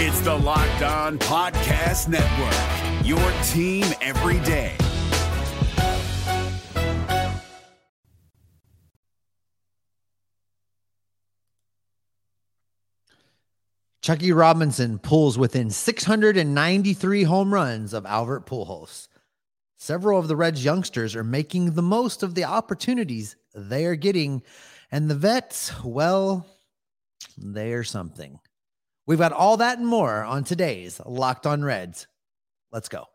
It's the Locked On Podcast Network, your team every day. Chucky Robinson pulls within 693 home runs of Albert Pujols. Several of the Reds youngsters are making the most of the opportunities they are getting, and the vets, well, they are something. We've got all that and more on today's Locked On Reds. Let's go.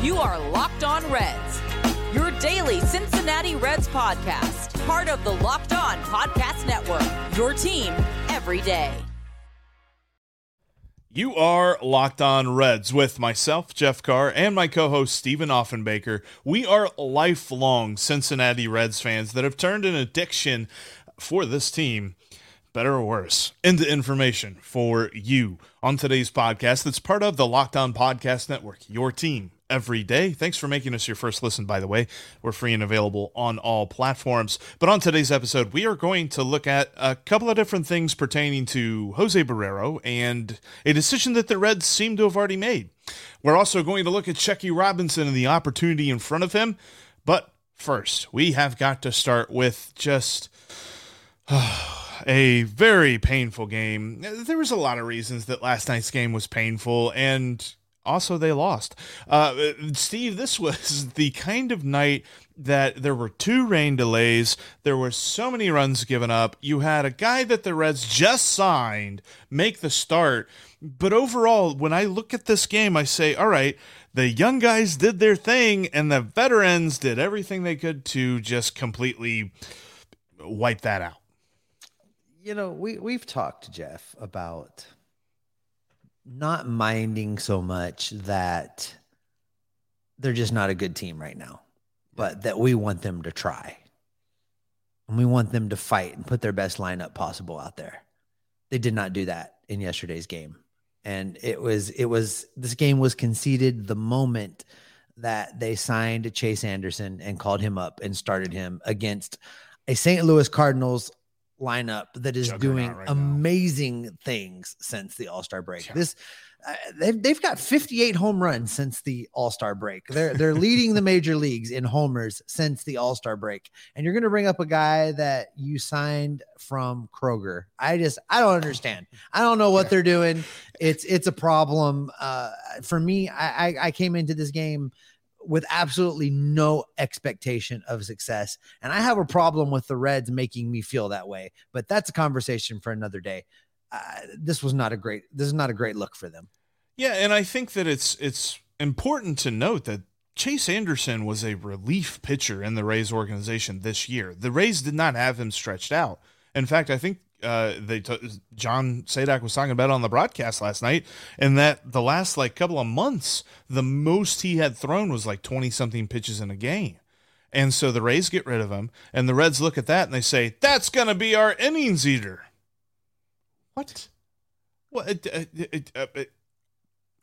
You are Locked On Reds, your daily Cincinnati Reds podcast, part of the Locked On Podcast Network, your team every day. You are Locked On Reds with myself, Jeff Carr, and my co host, Stephen Offenbaker. We are lifelong Cincinnati Reds fans that have turned an addiction for this team, better or worse, into information for you on today's podcast that's part of the Locked On Podcast Network, your team every day. Thanks for making us your first listen, by the way. We're free and available on all platforms. But on today's episode, we are going to look at a couple of different things pertaining to Jose Barrero and a decision that the Reds seem to have already made. We're also going to look at Chucky Robinson and the opportunity in front of him. But first, we have got to start with just. Oh, a very painful game. There was a lot of reasons that last night's game was painful, and also they lost. Uh, Steve, this was the kind of night that there were two rain delays. There were so many runs given up. You had a guy that the Reds just signed make the start. But overall, when I look at this game, I say, all right, the young guys did their thing, and the veterans did everything they could to just completely wipe that out. You know, we we've talked, Jeff, about not minding so much that they're just not a good team right now, but that we want them to try. And we want them to fight and put their best lineup possible out there. They did not do that in yesterday's game. And it was, it was, this game was conceded the moment that they signed Chase Anderson and called him up and started him against a St. Louis Cardinals lineup that is Juggernaut doing right amazing now. things since the All Star break. Yeah. This uh, they've they've got 58 home runs since the All Star break. They're they're leading the major leagues in homers since the All Star break. And you're going to bring up a guy that you signed from Kroger. I just I don't understand. I don't know what they're doing. It's it's a problem. Uh, for me, I, I I came into this game with absolutely no expectation of success. And I have a problem with the Reds making me feel that way, but that's a conversation for another day. Uh, this was not a great this is not a great look for them. Yeah, and I think that it's it's important to note that Chase Anderson was a relief pitcher in the Rays organization this year. The Rays did not have him stretched out. In fact, I think uh, they t- John Sadak was talking about on the broadcast last night, and that the last like couple of months, the most he had thrown was like twenty something pitches in a game. And so the Rays get rid of him, and the Reds look at that and they say, "That's to be our innings eater." What? What? Uh,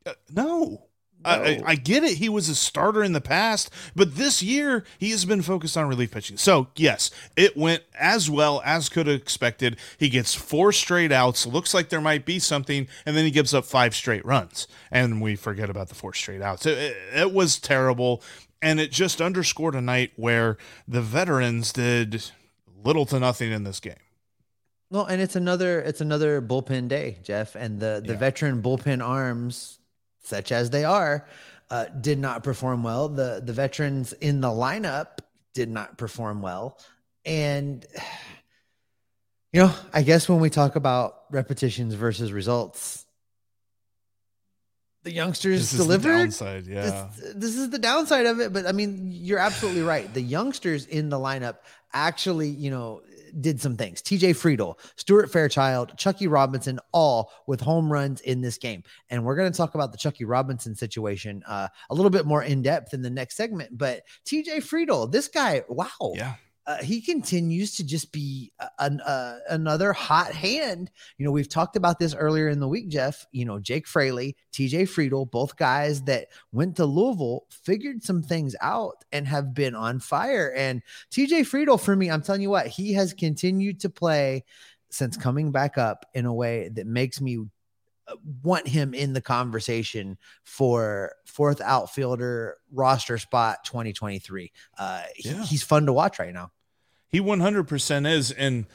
uh no. No. I, I, get it. He was a starter in the past, but this year he has been focused on relief pitching. So, yes, it went as well as could have expected. He gets four straight outs. Looks like there might be something, and then he gives up five straight runs. And we forget about the four straight outs. It, it, it was terrible. And it just underscored a night where the veterans did little to nothing in this game. Well, and it's another it's another bullpen day, Jeff, and the the yeah. veteran bullpen arms such as they are, uh, did not perform well. The the veterans in the lineup did not perform well, and you know, I guess when we talk about repetitions versus results, the youngsters this delivered. downside, yeah. This, this, is the downside of it, but I mean, you're absolutely right. The youngsters in the lineup actually, you know, did some things. TJ Friedl, Stuart Fairchild, Chucky Robinson, all with home runs in this game. And we're going to talk about the Chucky Robinson situation uh, a little bit more in depth in the next segment. But TJ Friedl, this guy, wow. Yeah uh, he continues to just be an, uh, another hot hand. You know, we've talked about this earlier in the week, Jeff. You know, Jake Fraley, TJ Friedl, both guys that went to Louisville, figured some things out and have been on fire. And TJ Friedl, for me, I'm telling you what, he has continued to play since coming back up in a way that makes me uh, want him in the conversation for fourth outfielder roster spot 2023. Uh, he- he's fun to watch right now. He 100% is. And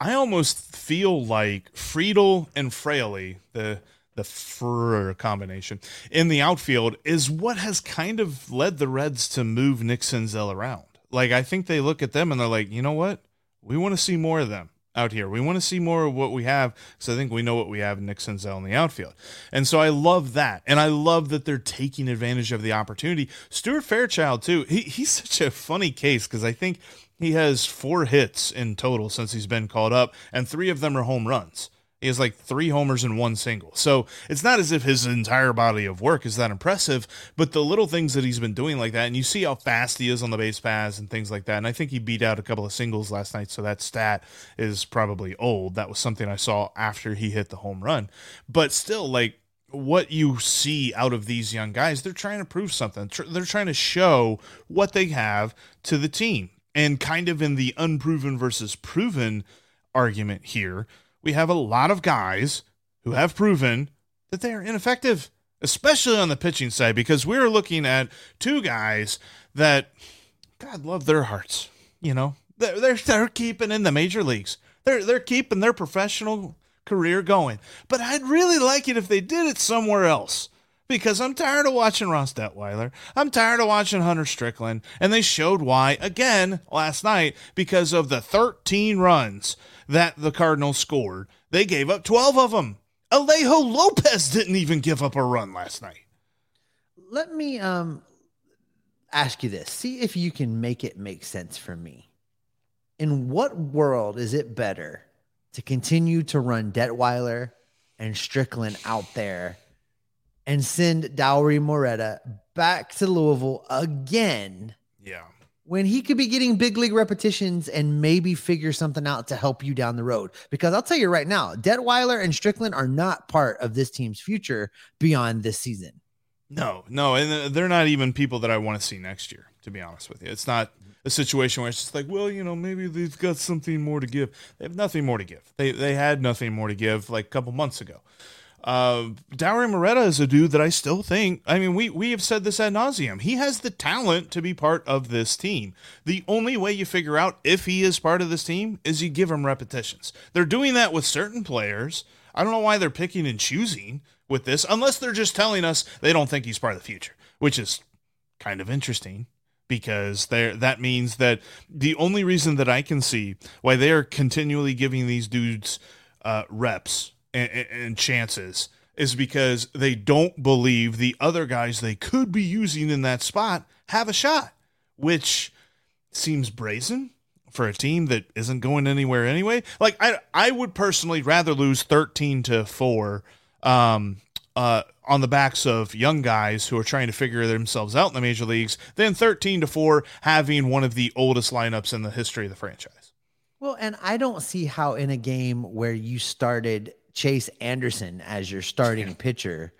I almost feel like Friedl and Fraley, the the fur combination in the outfield, is what has kind of led the Reds to move Nick Senzel around. Like, I think they look at them and they're like, you know what? We want to see more of them out here. We want to see more of what we have because I think we know what we have in Nick Senzel in the outfield. And so I love that. And I love that they're taking advantage of the opportunity. Stuart Fairchild, too, he, he's such a funny case because I think he has four hits in total since he's been called up, and three of them are home runs. He has like three homers and one single. So it's not as if his entire body of work is that impressive, but the little things that he's been doing like that, and you see how fast he is on the base paths and things like that. And I think he beat out a couple of singles last night, so that stat is probably old. That was something I saw after he hit the home run. But still, like what you see out of these young guys, they're trying to prove something. They're trying to show what they have to the team. And kind of in the unproven versus proven argument here, we have a lot of guys who have proven that they are ineffective, especially on the pitching side, because we're looking at two guys that, God love their hearts, you know, they're, they're, they're keeping in the major leagues. They're, they're keeping their professional career going. But I'd really like it if they did it somewhere else because I'm tired of watching Ross Detwiler. I'm tired of watching Hunter Strickland. And they showed why again last night because of the 13 runs that the Cardinals scored. They gave up 12 of them. Alejo Lopez didn't even give up a run last night. Let me um ask you this. See if you can make it make sense for me. In what world is it better to continue to run Detwiler and Strickland out there and send Dauri Moreta back to Louisville again Yeah. when he could be getting big league repetitions and maybe figure something out to help you down the road? Because I'll tell you right now, Detwiler and Strickland are not part of this team's future beyond this season. No, no, and they're not even people that I want to see next year. To be honest with you, it's not a situation where it's just like, well, you know, maybe they've got something more to give. They have nothing more to give. They they had nothing more to give like a couple months ago. Uh, Dauri Moreta is a dude that I still think. I mean, we we have said this ad nauseum. He has the talent to be part of this team. The only way you figure out if he is part of this team is you give him repetitions. They're doing that with certain players. I don't know why they're picking and choosing with this, unless they're just telling us they don't think he's part of the future, which is kind of interesting because there that means that the only reason that I can see why they are continually giving these dudes uh, reps and, and, chances is because they don't believe the other guys they could be using in that spot have a shot, which seems brazen for a team that isn't going anywhere anyway. Like I I would personally rather lose 13 to 4 um uh on the backs of young guys who are trying to figure themselves out in the major leagues than 13 to 4 having one of the oldest lineups in the history of the franchise. Well, and I don't see how in a game where you started Chase Anderson as your starting pitcher,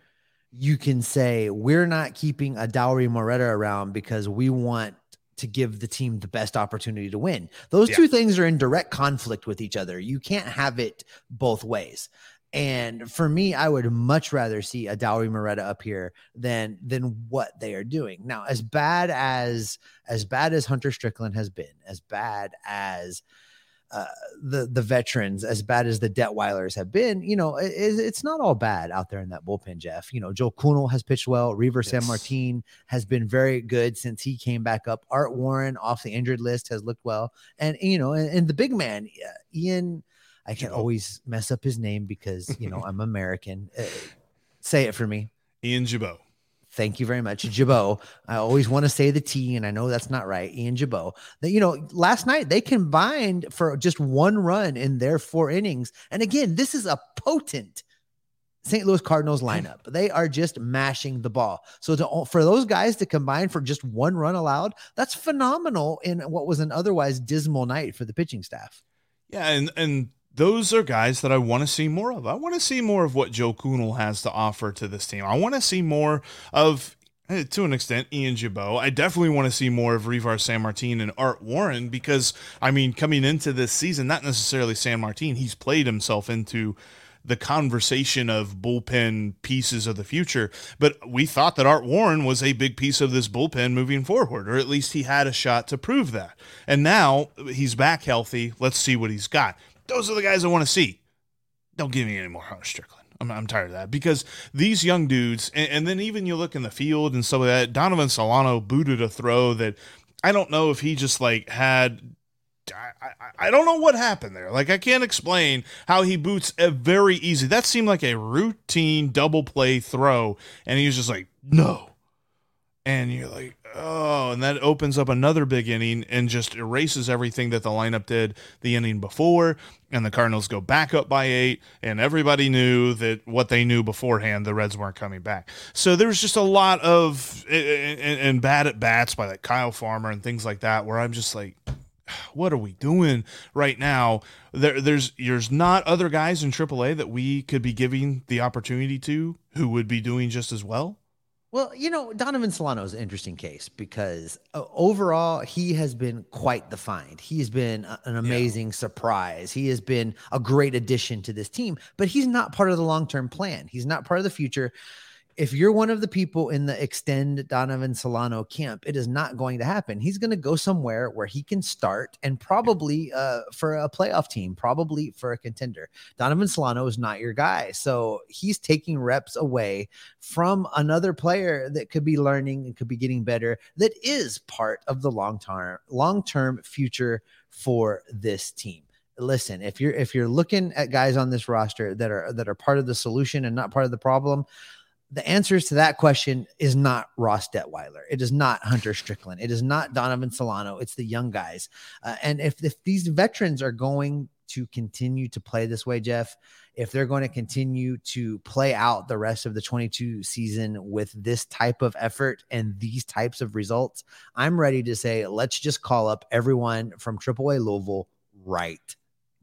you can say we're not keeping a Dauri Moreta around because we want to give the team the best opportunity to win. Those Yeah. two things are in direct conflict with each other. You can't have it both ways. And for me, I would much rather see a Dauri Moreta up here than than what they are doing. Now, as bad as as bad as Hunter Strickland has been, as bad as uh, the the veterans, as bad as the Detwilers have been, you know, it, it's not all bad out there in that bullpen. Jeff, you know, Joe Kuhnel has pitched well. Reiver Sanmartin has been very good since he came back up. Art Warren off the injured list has looked well, and you know, and, and the big man, uh, Ian. I can Gibaut. always mess up his name because you know I'm American. Uh, say it for me. Ian Gibaut. Thank you very much, Gibaut. I always want to say the T, and I know that's not right. Ian Gibaut. That you know, last night they combined for just one run in their four innings, and again, this is a potent St. Louis Cardinals lineup. They are just mashing the ball. So to, for those guys to combine for just one run allowed, that's phenomenal in what was an otherwise dismal night for the pitching staff. Yeah, and and those are guys that I want to see more of. I want to see more of what Joe Kuhnel has to offer to this team. I want to see more of Eh, to an extent, Ian Gibaut. I definitely want to see more of Reiver Sanmartin and Art Warren because, I mean, coming into this season, not necessarily Sanmartin, he's played himself into the conversation of bullpen pieces of the future. But we thought that Art Warren was a big piece of this bullpen moving forward, or at least he had a shot to prove that. And now he's back healthy. Let's see what he's got. Those are the guys I want to see. Don't give me any more Hunter Strickland. I'm, I'm tired of that because these young dudes, and, and then even you look in the field and some of that, Donovan Solano booted a throw that I don't know if he just like had I, I, I, don't know what happened there. Like I can't explain how he boots a very easy. That seemed like a routine double play throw, and he was just like, no. And you're like, oh, and that opens up another big inning and just erases everything that the lineup did the inning before. And the Cardinals go back up by eight, and everybody knew that what they knew beforehand, the Reds weren't coming back. So there was just a lot of eh, eh, eh, and, and bad at bats by like Kyle Farmer and things like that, where I'm just like, what are we doing right now? There, there's there's not other guys in AAA that we could be giving the opportunity to who would be doing just as well. Well, you know, Donovan Solano is an interesting case because uh, overall he has been quite the find. He has been a, an amazing yeah. surprise. He has been a great addition to this team, but he's not part of the long term plan. He's not part of the future if you're one of the people in the extend Donovan Solano camp, it is not going to happen. He's going to go somewhere where he can start and probably uh, for a playoff team, probably for a contender. Donovan Solano is not your guy. So he's taking reps away from another player that could be learning and could be getting better that is part of the long term long term future for this team listen if you're if you're looking at guys on this roster that are that are part of the solution and not part of the problem the answers to that question is not Ross Detwiler. It is not Hunter Strickland. It is not Donovan Solano. It's the young guys. Uh, and if, if these veterans are going to continue to play this way, Jeff, if they're going to continue to play out the rest of the 22 season with this type of effort and these types of results, I'm ready to say, let's just call up everyone from AAA Louisville right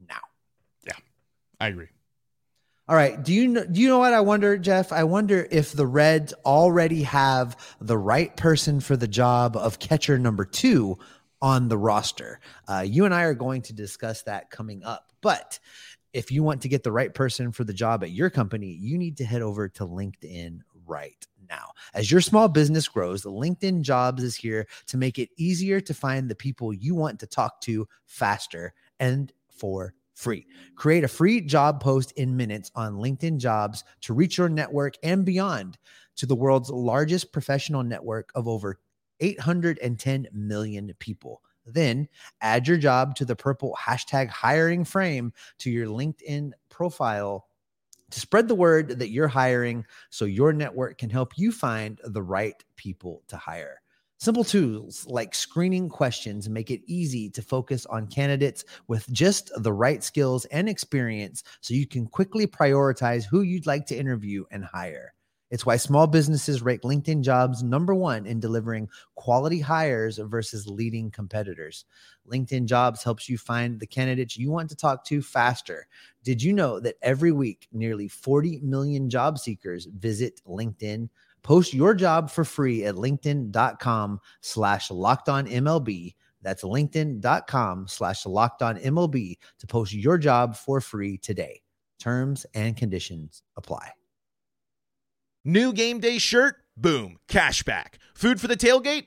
now. Yeah, I agree. All right. Do you know, do you know what I wonder, Jeff? I wonder if the Reds already have the right person for the job of catcher number two on the roster. Uh, you and I are going to discuss that coming up. But if you want to get the right person for the job at your company, you need to head over to LinkedIn right now. As your small business grows, LinkedIn Jobs is here to make it easier to find the people you want to talk to faster and for free. Create a free job post in minutes on LinkedIn Jobs to reach your network and beyond to the world's largest professional network of over 810 million people. Then add your job to the purple hashtag hiring frame to your LinkedIn profile to spread the word that you're hiring so your network can help you find the right people to hire. Simple tools like screening questions make it easy to focus on candidates with just the right skills and experience so you can quickly prioritize who you'd like to interview and hire. It's why small businesses rate LinkedIn jobs number one in delivering quality hires versus leading competitors. LinkedIn jobs helps you find the candidates you want to talk to faster. Did you know that every week, nearly 40 million job seekers visit LinkedIn? Post your job for free at linkedin.com slash locked on MLB. That's linkedin.com slash locked on MLB to post your job for free today. Terms and conditions apply. New game day shirt? Boom. Cashback. Food for the tailgate?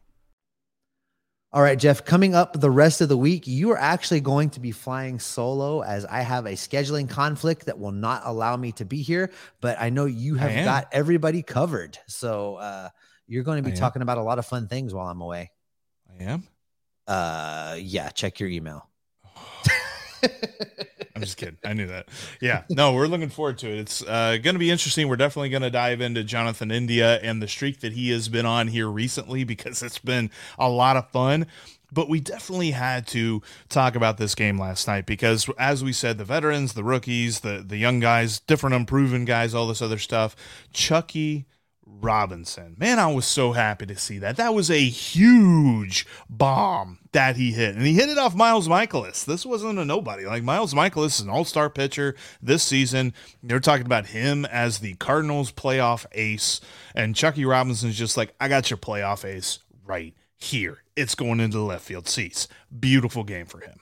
All right, Jeff, coming up the rest of the week, you are actually going to be flying solo as I have a scheduling conflict that will not allow me to be here, but I know you have got everybody covered. So uh, you're going to be I talking am. about a lot of fun things while I'm away. I am? Uh, yeah, check your email. I'm just kidding. I knew that. Yeah. No, we're looking forward to it. It's uh, going to be interesting. We're definitely going to dive into Jonathan India and the streak that he has been on here recently because it's been a lot of fun. but we definitely had to talk about this game last night because, as we said, the veterans, the rookies, the the young guys, different unproven guys, all this other stuff. Chucky Robinson. Man, I was so happy to see that. That was a huge bomb that he hit. And he hit it off Miles Mikolas. This wasn't a nobody. Like Miles Mikolas is an all-star pitcher this season. They're talking about him as the Cardinals playoff ace. And Chucky Robinson's just like, I got your playoff ace right here. It's going into the left field seats. Beautiful game for him.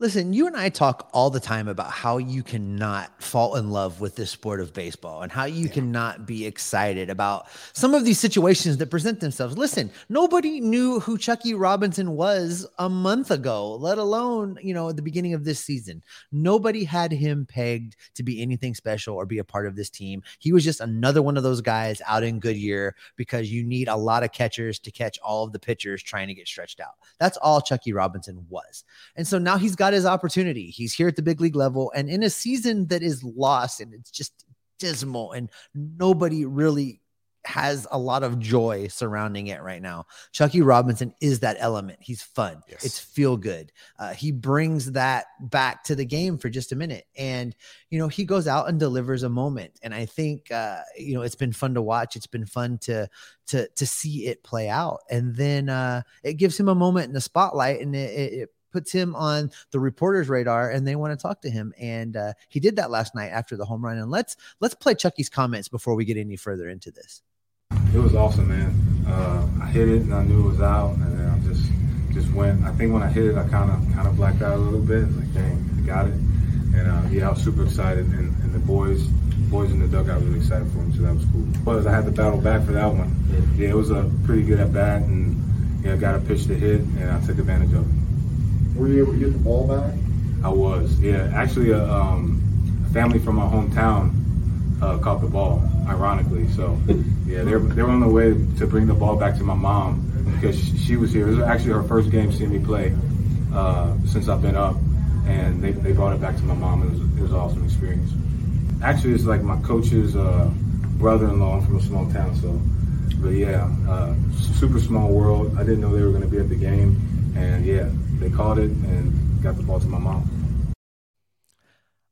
Listen, you and I talk all the time about how you cannot fall in love with this sport of baseball and how you yeah. cannot be excited about some of these situations that present themselves. Listen, nobody knew who Chucky Robinson was a month ago, let alone, you know, at the beginning of this season. Nobody had him pegged to be anything special or be a part of this team. He was just another one of those guys out in Goodyear because you need a lot of catchers to catch all of the pitchers trying to get stretched out. That's all Chucky Robinson was. And so now he's got got his opportunity. He's here at the big league level and in a season that is lost and it's just dismal and nobody really has a lot of joy surrounding it right now. Chucky Robinson is that element. He's fun. Yes. It's feel good. Uh, he brings that back to the game for just a minute, and you know he goes out and delivers a moment. And I think uh, you know it's been fun to watch. It's been fun to to to see it play out, and then uh, it gives him a moment in the spotlight, and it, it puts him on the reporter's radar and they want to talk to him. And uh, he did that last night after the home run. And let's let's play chucky's comments before we get any further into this. It was awesome man. Uh, i hit it and i knew it was out. And then i just just went. I think when i hit it i kind of kind of blacked out a little bit. Like dang I got it. And uh, yeah i was super excited. And, and the boys boys in the dugout really excited for him so that was cool. But i had to battle back for that one. Yeah. It was a pretty good at bat. And yeah got a pitch to hit and i took advantage of it were you able to get the ball back? I was, yeah. Actually, a, uh, um, a family from my hometown uh, caught the ball, ironically. So, yeah, they're they're on the way to bring the ball back to my mom because she was here. It was actually her first game seeing me play uh, since I've been up, and they, they brought it back to my mom. It was it was an awesome experience. Actually, it's like my coach's uh, brother-in-law. I'm from a small town, so but yeah, uh, super small world. I didn't know they were going to be at the game, and yeah, they caught it and got the ball to my mom.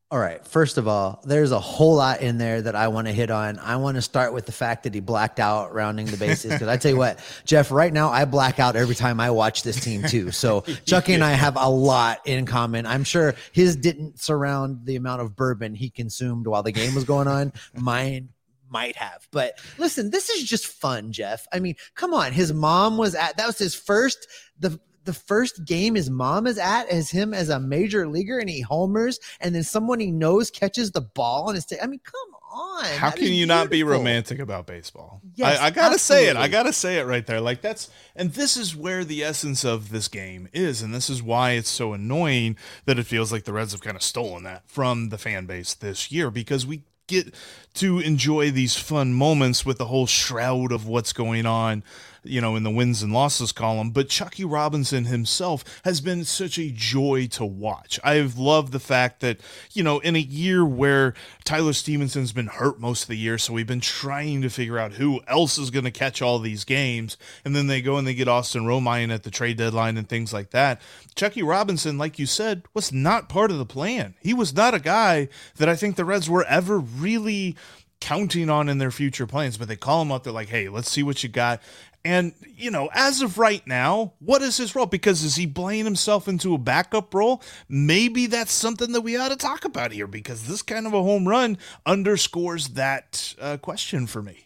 All right. First of all, there's a whole lot in there that I want to hit on. I want to start with the fact that he blacked out rounding the bases. Because I tell you what, Jeff, right now I black out every time I watch this team too. So Chucky and I have a lot in common. I'm sure his didn't surround the amount of bourbon he consumed while the game was going on. Mine might have. But listen, this is just fun, Jeff. I mean, come on. His mom was at that was his first the the first game his mom is at as him as a major leaguer and he homers and then someone he knows catches the ball and it's I mean come on how can you beautiful. not be romantic about baseball yes, I, I gotta absolutely. say it I gotta say it right there like that's and this is where the essence of this game is and this is why it's so annoying that it feels like the Reds have kind of stolen that from the fan base this year because we get to enjoy these fun moments with the whole shroud of what's going on you know, in the wins and losses column, but Chucky Robinson himself has been such a joy to watch. I've loved the fact that, you know, in a year where Tyler Stephenson's been hurt most of the year, so we've been trying to figure out who else is going to catch all these games, and then they go and they get Austin Romine at the trade deadline and things like that. Chucky Robinson, like you said, was not part of the plan. He was not a guy that I think the Reds were ever really counting on in their future plans, but they call him up. They're like, hey, let's see what you got. And, you know, as of right now, what is his role? Because is he playing himself into a backup role? Maybe that's something that we ought to talk about here because this kind of a home run underscores that uh, question for me.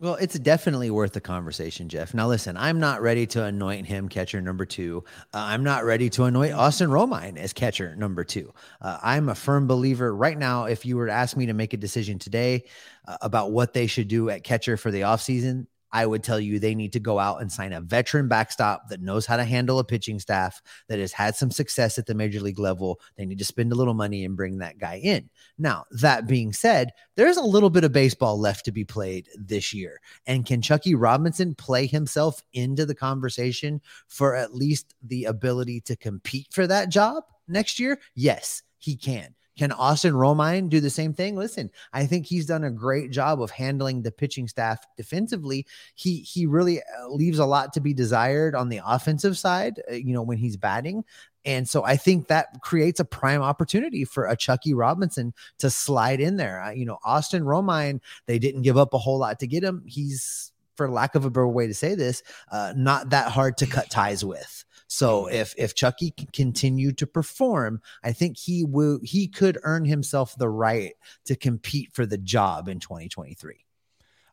Well, it's definitely worth the conversation, Jeff. Now, listen, I'm not ready to anoint him catcher number two. Uh, I'm not ready to anoint Austin Romine as catcher number two. Uh, I'm a firm believer right now. If you were to ask me to make a decision today uh, about what they should do at catcher for the offseason, I would tell you they need to go out and sign a veteran backstop that knows how to handle a pitching staff that has had some success at the major league level. They need to spend a little money and bring that guy in. Now, that being said, there's a little bit of baseball left to be played this year. And can Chucky Robinson play himself into the conversation for at least the ability to compete for that job next year? Yes, he can. Can Austin Romine do the same thing? Listen, I think he's done a great job of handling the pitching staff defensively. He he really uh, leaves a lot to be desired on the offensive side, uh, you know, when he's batting. And so I think that creates a prime opportunity for a Chucky Robinson to slide in there. Uh, you know, Austin Romine, they didn't give up a whole lot to get him. He's, for lack of a better way to say this, uh, not that hard to cut ties with. So if if Chucky can continue to perform, I think he will he could earn himself the right to compete for the job in 2023.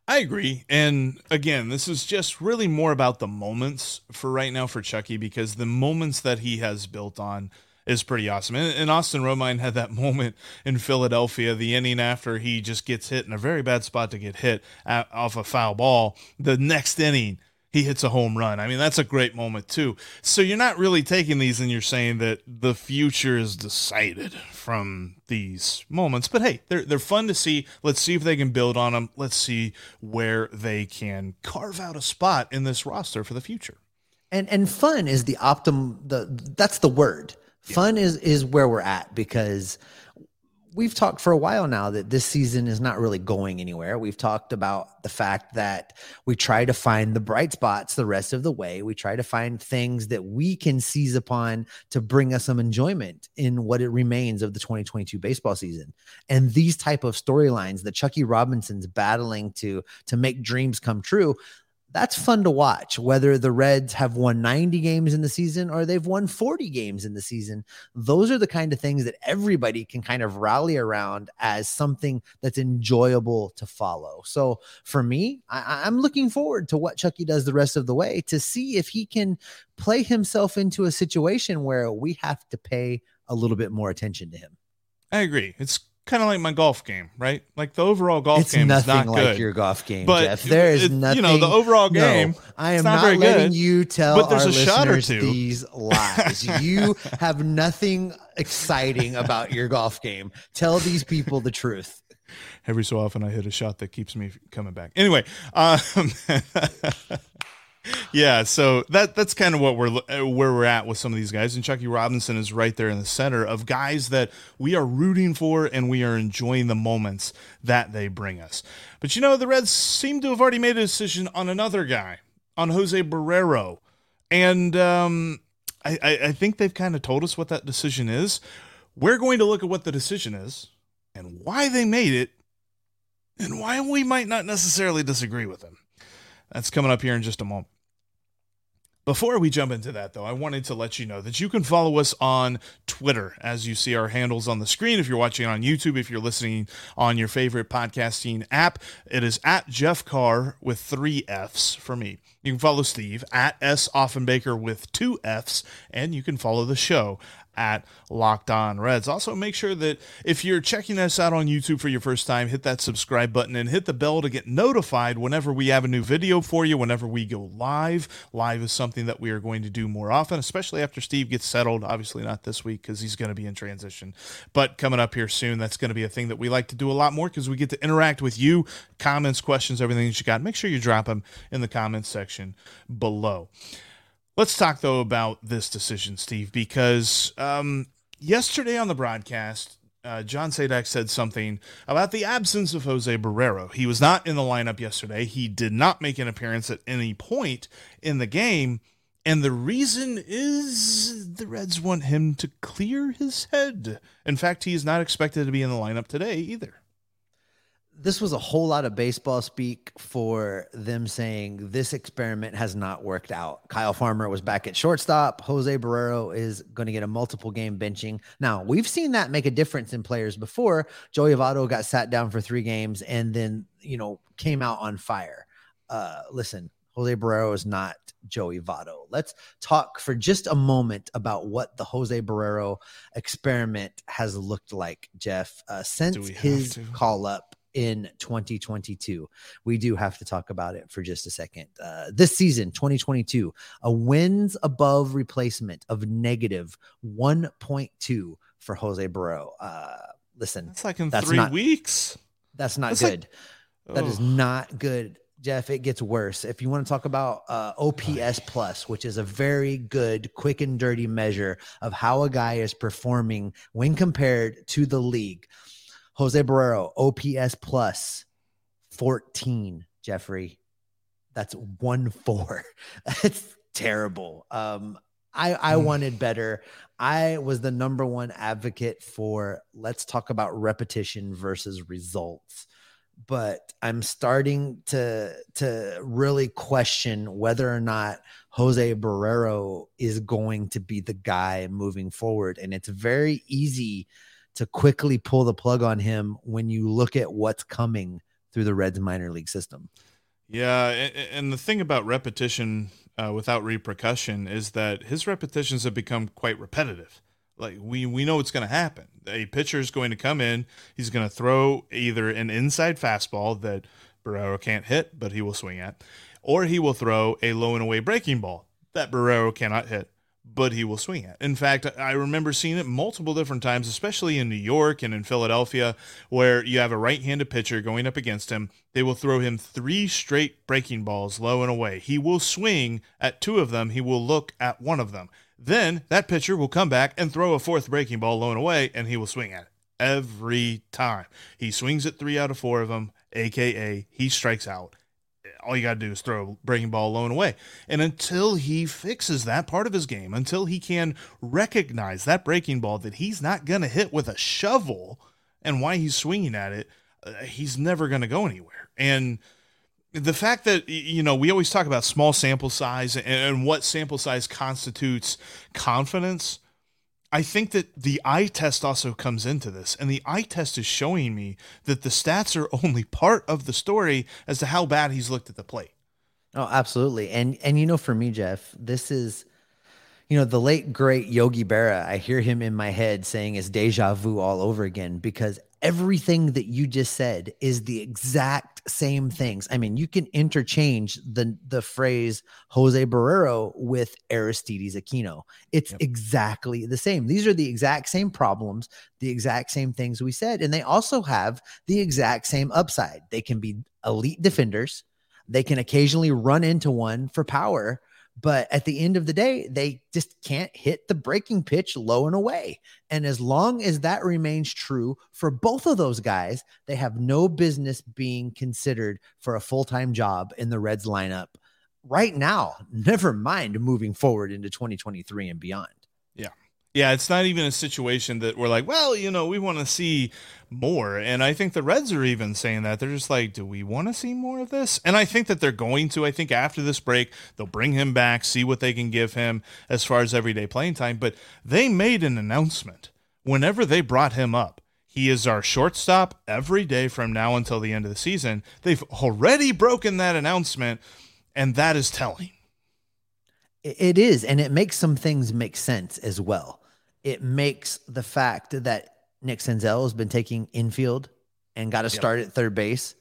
I agree. And again, this is just really more about the moments for right now for Chucky because the moments that he has built on is pretty awesome. And, and Austin Romine had that moment in Philadelphia, the inning after he just gets hit in a very bad spot to get hit at, off a foul ball. The next inning, he hits a home run. I mean, that's a great moment too. So you're not really taking these and you're saying that the future is decided from these moments. But hey, they're they're fun to see. Let's see if they can build on them. Let's see where they can carve out a spot in this roster for the future. And and fun is the optimum the that's the word. Fun is is where we're at because we've talked for a while now that this season is not really going anywhere. We've talked about the fact that we try to find the bright spots the rest of the way. We try to find things that we can seize upon to bring us some enjoyment in what it remains of the 2022 baseball season. And these type of storylines that Chucky Robinson's battling to to make dreams come true, that's fun to watch. Whether the Reds have won 90 games in the season or they've won 40 games in the season, those are the kind of things that everybody can kind of rally around as something that's enjoyable to follow. So for me, I, am looking forward to what Chucky does the rest of the way to see if he can play himself into a situation where we have to pay a little bit more attention to him. I agree. It's kind of like my golf game, right? Like the overall golf it's game nothing is not like good. your golf game, but Jeff. There is it, nothing. You know, the overall game. No, I am not not, letting good, you tell but there's our a shot or two. these lies. you have nothing exciting about your golf game. Tell these people the truth. Every so often, I hit a shot that keeps me coming back. Anyway, um, yeah, so that that's kind of what we're uh, where we're at with some of these guys, and Chucky Robinson is right there in the center of guys that we are rooting for, and we are enjoying the moments that they bring us. But you know, the Reds seem to have already made a decision on another guy, on Jose Barrero, and um, I, I, I think they've kind of told us what that decision is. We're going to look at what the decision is and why they made it, and why we might not necessarily disagree with them. That's coming up here in just a moment. Before we jump into that, though, I wanted to let you know that you can follow us on Twitter as you see our handles on the screen. If you're watching on YouTube, if you're listening on your favorite podcasting app, it is at Jeff Carr with three F's for me. You can follow Steve at S Offenbaker with two F's, and you can follow the show at Locked On Reds. Also, make sure that if you're checking us out on YouTube for your first time, hit that subscribe button and hit the bell to get notified whenever we have a new video for you, whenever we go live. Live is something that we are going to do more often, especially after Steve gets settled. Obviously, not this week because he's going to be in transition, but coming up here soon, that's going to be a thing that we like to do a lot more because we get to interact with you, comments, questions, everything that you got. Make sure you drop them in the comments section below. Let's talk though about this decision, Steve, because um, yesterday on the broadcast, uh, John Sadak said something about the absence of Jose Barrero. He was not in the lineup yesterday. He did not make an appearance at any point in the game. And the reason is the Reds want him to clear his head. In fact, he is not expected to be in the lineup today either this was a whole lot of baseball speak for them saying this experiment has not worked out. Kyle Farmer was back at shortstop. Jose Barrero is going to get a multiple game benching. Now, we've seen that make a difference in players before. Joey Votto got sat down for three games and then, you know, came out on fire. Uh, listen, Jose Barrero is not Joey Votto. Let's talk for just a moment about what the Jose Barrero experiment has looked like, Jeff, uh, since his call up in 2022. We do have to talk about it for just a second. Uh, this season, 2022, a wins above replacement of negative 1.2 for Jose Barrero. Uh, listen, that's like in that's three not, weeks. That's not that's good. Like, that is not good. Jeff, it gets worse. If you want to talk about uh, OPS plus, which is a very good, quick and dirty measure of how a guy is performing when compared to the league, Jose Barrero, OPS plus 14, Jeffrey. That's one four. That's terrible. Um, I, I Mm. wanted better. I was the number one advocate for let's talk about repetition versus results. But I'm starting to to really question whether or not Jose Barrero is going to be the guy moving forward. And it's very easy to quickly pull the plug on him when you look at what's coming through the Reds minor league system. Yeah, and the thing about repetition uh, without repercussion is that his repetitions have become quite repetitive. Like we we know what's going to happen. A pitcher is going to come in. He's going to throw either an inside fastball that Barrero can't hit, but he will swing at, or he will throw a low and away breaking ball that Barrero cannot hit, but he will swing at. In fact, I remember seeing it multiple different times, especially in New York and in Philadelphia, where you have a right handed pitcher going up against him. They will throw him three straight breaking balls low and away. He will swing at two of them, he will look at one of them. Then that pitcher will come back and throw a fourth breaking ball low and away, and he will swing at it every time. He swings at three out of four of them, aka he strikes out all you got to do is throw a breaking ball alone away. And until he fixes that part of his game, until he can recognize that breaking ball that he's not going to hit with a shovel and why he's swinging at it, uh, he's never going to go anywhere. And the fact that you know we always talk about small sample size and, and what sample size constitutes confidence I think that the eye test also comes into this, and the eye test is showing me that the stats are only part of the story as to how bad he's looked at the plate. Oh, absolutely. And and you know, for me, Jeff, this is, you know, the late great Yogi Berra. I hear him in my head saying it's deja vu all over again because everything that you just said is the exact same things. I mean, you can interchange the the phrase Jose Barrero with Aristides Aquino. It's Yep. exactly the same. These are the exact same problems, the exact same things we said, and they also have the exact same upside. They can be elite defenders. They can occasionally run into one for power, but at the end of the day, they just can't hit the breaking pitch low and away. And as long as that remains true for both of those guys, they have no business being considered for a full time job in the Reds lineup right now, never mind moving forward into 2023 and beyond. Yeah, it's not even a situation that we're like, well, you know, we want to see more. And I think the Reds are even saying that. They're just like, do we want to see more of this? And I think that they're going to. I think after this break, they'll bring him back, see what they can give him as far as everyday playing time. But they made an announcement whenever they brought him up. He is our shortstop every day from now until the end of the season. They've already broken that announcement, and that is telling. It- is, and it makes some things make sense as well. It makes the fact that Nick Senzel has been taking infield and got to Yep. start at third base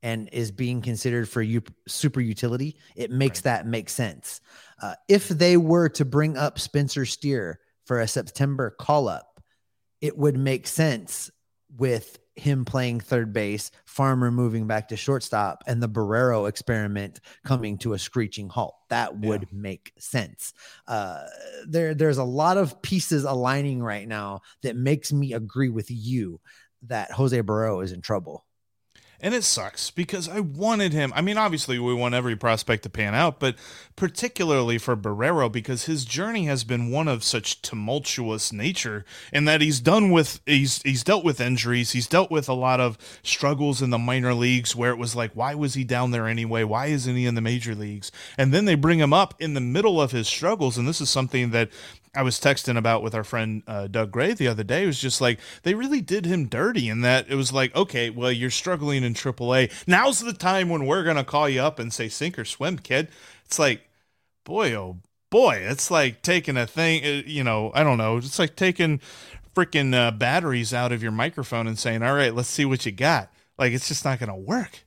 and is being considered for u- super utility. It makes that make sense. Uh, if they were to bring up Spencer Steer for a September call up, it would make sense with him playing third base, Farmer moving back to shortstop, and the Barrero experiment coming to a screeching halt. That would make sense. Uh, there, there's a lot of pieces aligning right now that makes me agree with you that Jose Barrero is in trouble. And it sucks because I wanted him. I mean, obviously, we want every prospect to pan out, but particularly for Barrero because his journey has been one of such tumultuous nature in that he's done with he's he's dealt with injuries, he's dealt with a lot of struggles in the minor leagues where it was like, why was he down there anyway? Why isn't he in the major leagues? And then they bring him up in the middle of his struggles, and this is something that I was texting about with our friend uh, Doug Gray the other day. It was just like they really did him dirty in that it was like, okay, well, you're struggling in AAA. Now's the time when we're gonna call you up and say, sink or swim, kid. It's like, boy, oh boy, it's like taking a thing. uh, You know, I don't know. It's like taking freaking uh, batteries out of your microphone and saying, all right, let's see what you got. Like it's just not gonna work.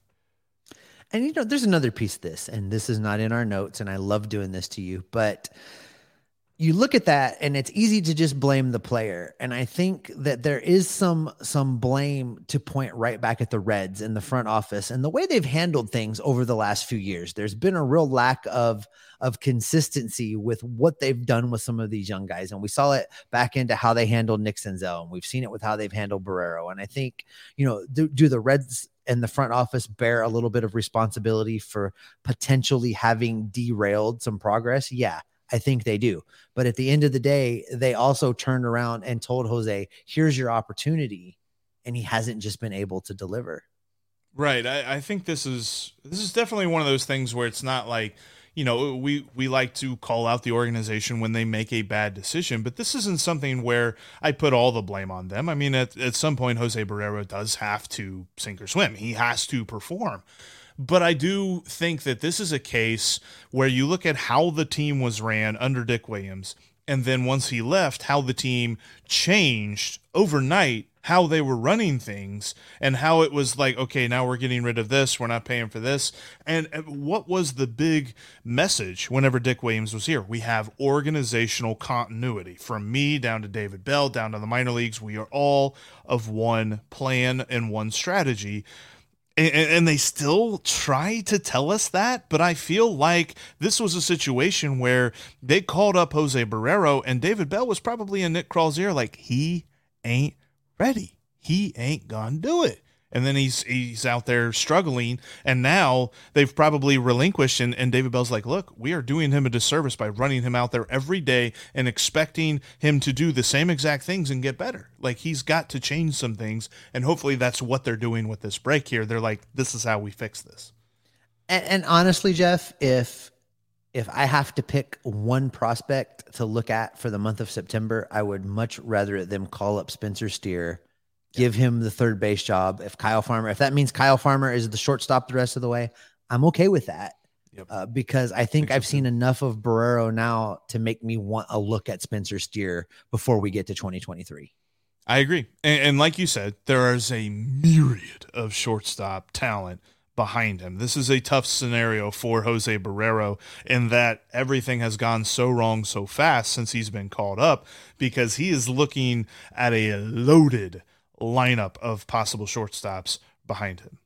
And you know, there's another piece of this, and this is not in our notes, and I love doing this to you, but you look at that and it's easy to just blame the player. And i think that there is some some blame to point right back at the reds in the front office and the way they've handled things over the last few years. There's been a real lack of of consistency with what they've done with some of these young guys. And we saw it back into how they handled nick senzel and we've seen it with how they've handled barrero. And i think you know do, do the reds and the front office bear a little bit of responsibility for potentially having derailed some progress? Yeah I think they do. But at the end of the day, they also turned around and told Jose, here's your opportunity. And he hasn't just been able to deliver. Right. I, I think this is this is definitely one of those things where it's not like, you know, we we like to call out the organization when they make a bad decision, but this isn't something where I put all the blame on them. I mean, at, at some point Jose Barrero does have to sink or swim. He has to perform. But I do think that this is a case where you look at how the team was ran under Dick Williams, and then once he left, how the team changed overnight how they were running things and how it was like okay now we're getting rid of this we're not paying for this. And what was the big message whenever dick williams was here? We have organizational continuity from me down to david bell down to the minor leagues. We are all of one plan and one strategy and, and, they still try to tell us that, but I feel like this was a situation where they called up Jose Barrero and David Bell was probably in Nick Krall's ear, like he ain't ready. He ain't gonna do it and then he's he's out there struggling. And now they've probably relinquished. And, and david bell's like look we are doing him a disservice by running him out there every day and expecting him to do the same exact things and get better. Like he's got to change some things. And hopefully that's what they're doing with this break here. They're like this is how we fix this. And, and honestly jeff if if I have to pick one prospect to look at for the month of September, I would much rather them call up Spencer Steer give him the third base job. If Kyle Farmer, if that means Kyle Farmer is the shortstop the rest of the way, I'm okay with that. Yep. Uh, because I think I've seen enough of Barrero now to make me want a look at Spencer Steer before we get to 2023. I agree. And, and like you said, there is a myriad of shortstop talent behind him. This is a tough scenario for Jose Barrero in that everything has gone so wrong so fast since he's been called up because he is looking at a loaded lineup of possible shortstops behind him.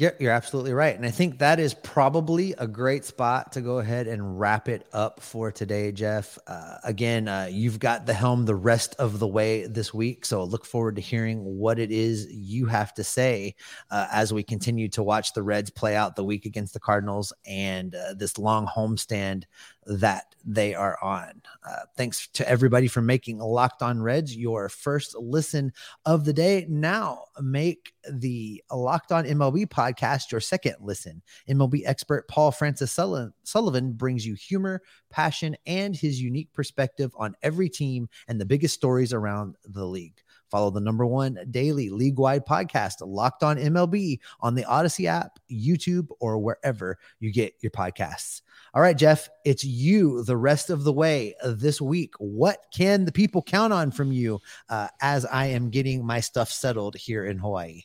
Yeah, you're absolutely right. And I think that is probably a great spot to go ahead and wrap it up for today, Jeff. Uh, again, uh, you've got the helm the rest of the way this week. So look forward to hearing what it is you have to say uh, as we continue to watch the Reds play out the week against the Cardinals and uh, this long homestand that they are on. Uh, thanks to everybody for making Locked On Reds your first listen of the day. Now make the Locked On MLB podcast your second listen. MLB expert Paul Francis Sullivan brings you humor, passion, and his unique perspective on every team and the biggest stories around the league. Follow the number one daily league wide podcast, Locked On MLB, on the Odyssey app, YouTube, or wherever you get your podcasts. All right, Jeff, it's you the rest of the way this week. What can the people count on from you uh, as I am getting my stuff settled here in Hawaii?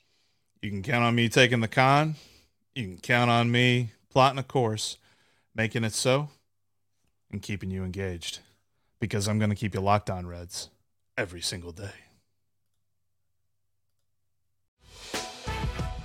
You can count on me taking the con. You can count on me plotting a course, making it so, and keeping you engaged because I'm going to keep you locked on Reds every single day.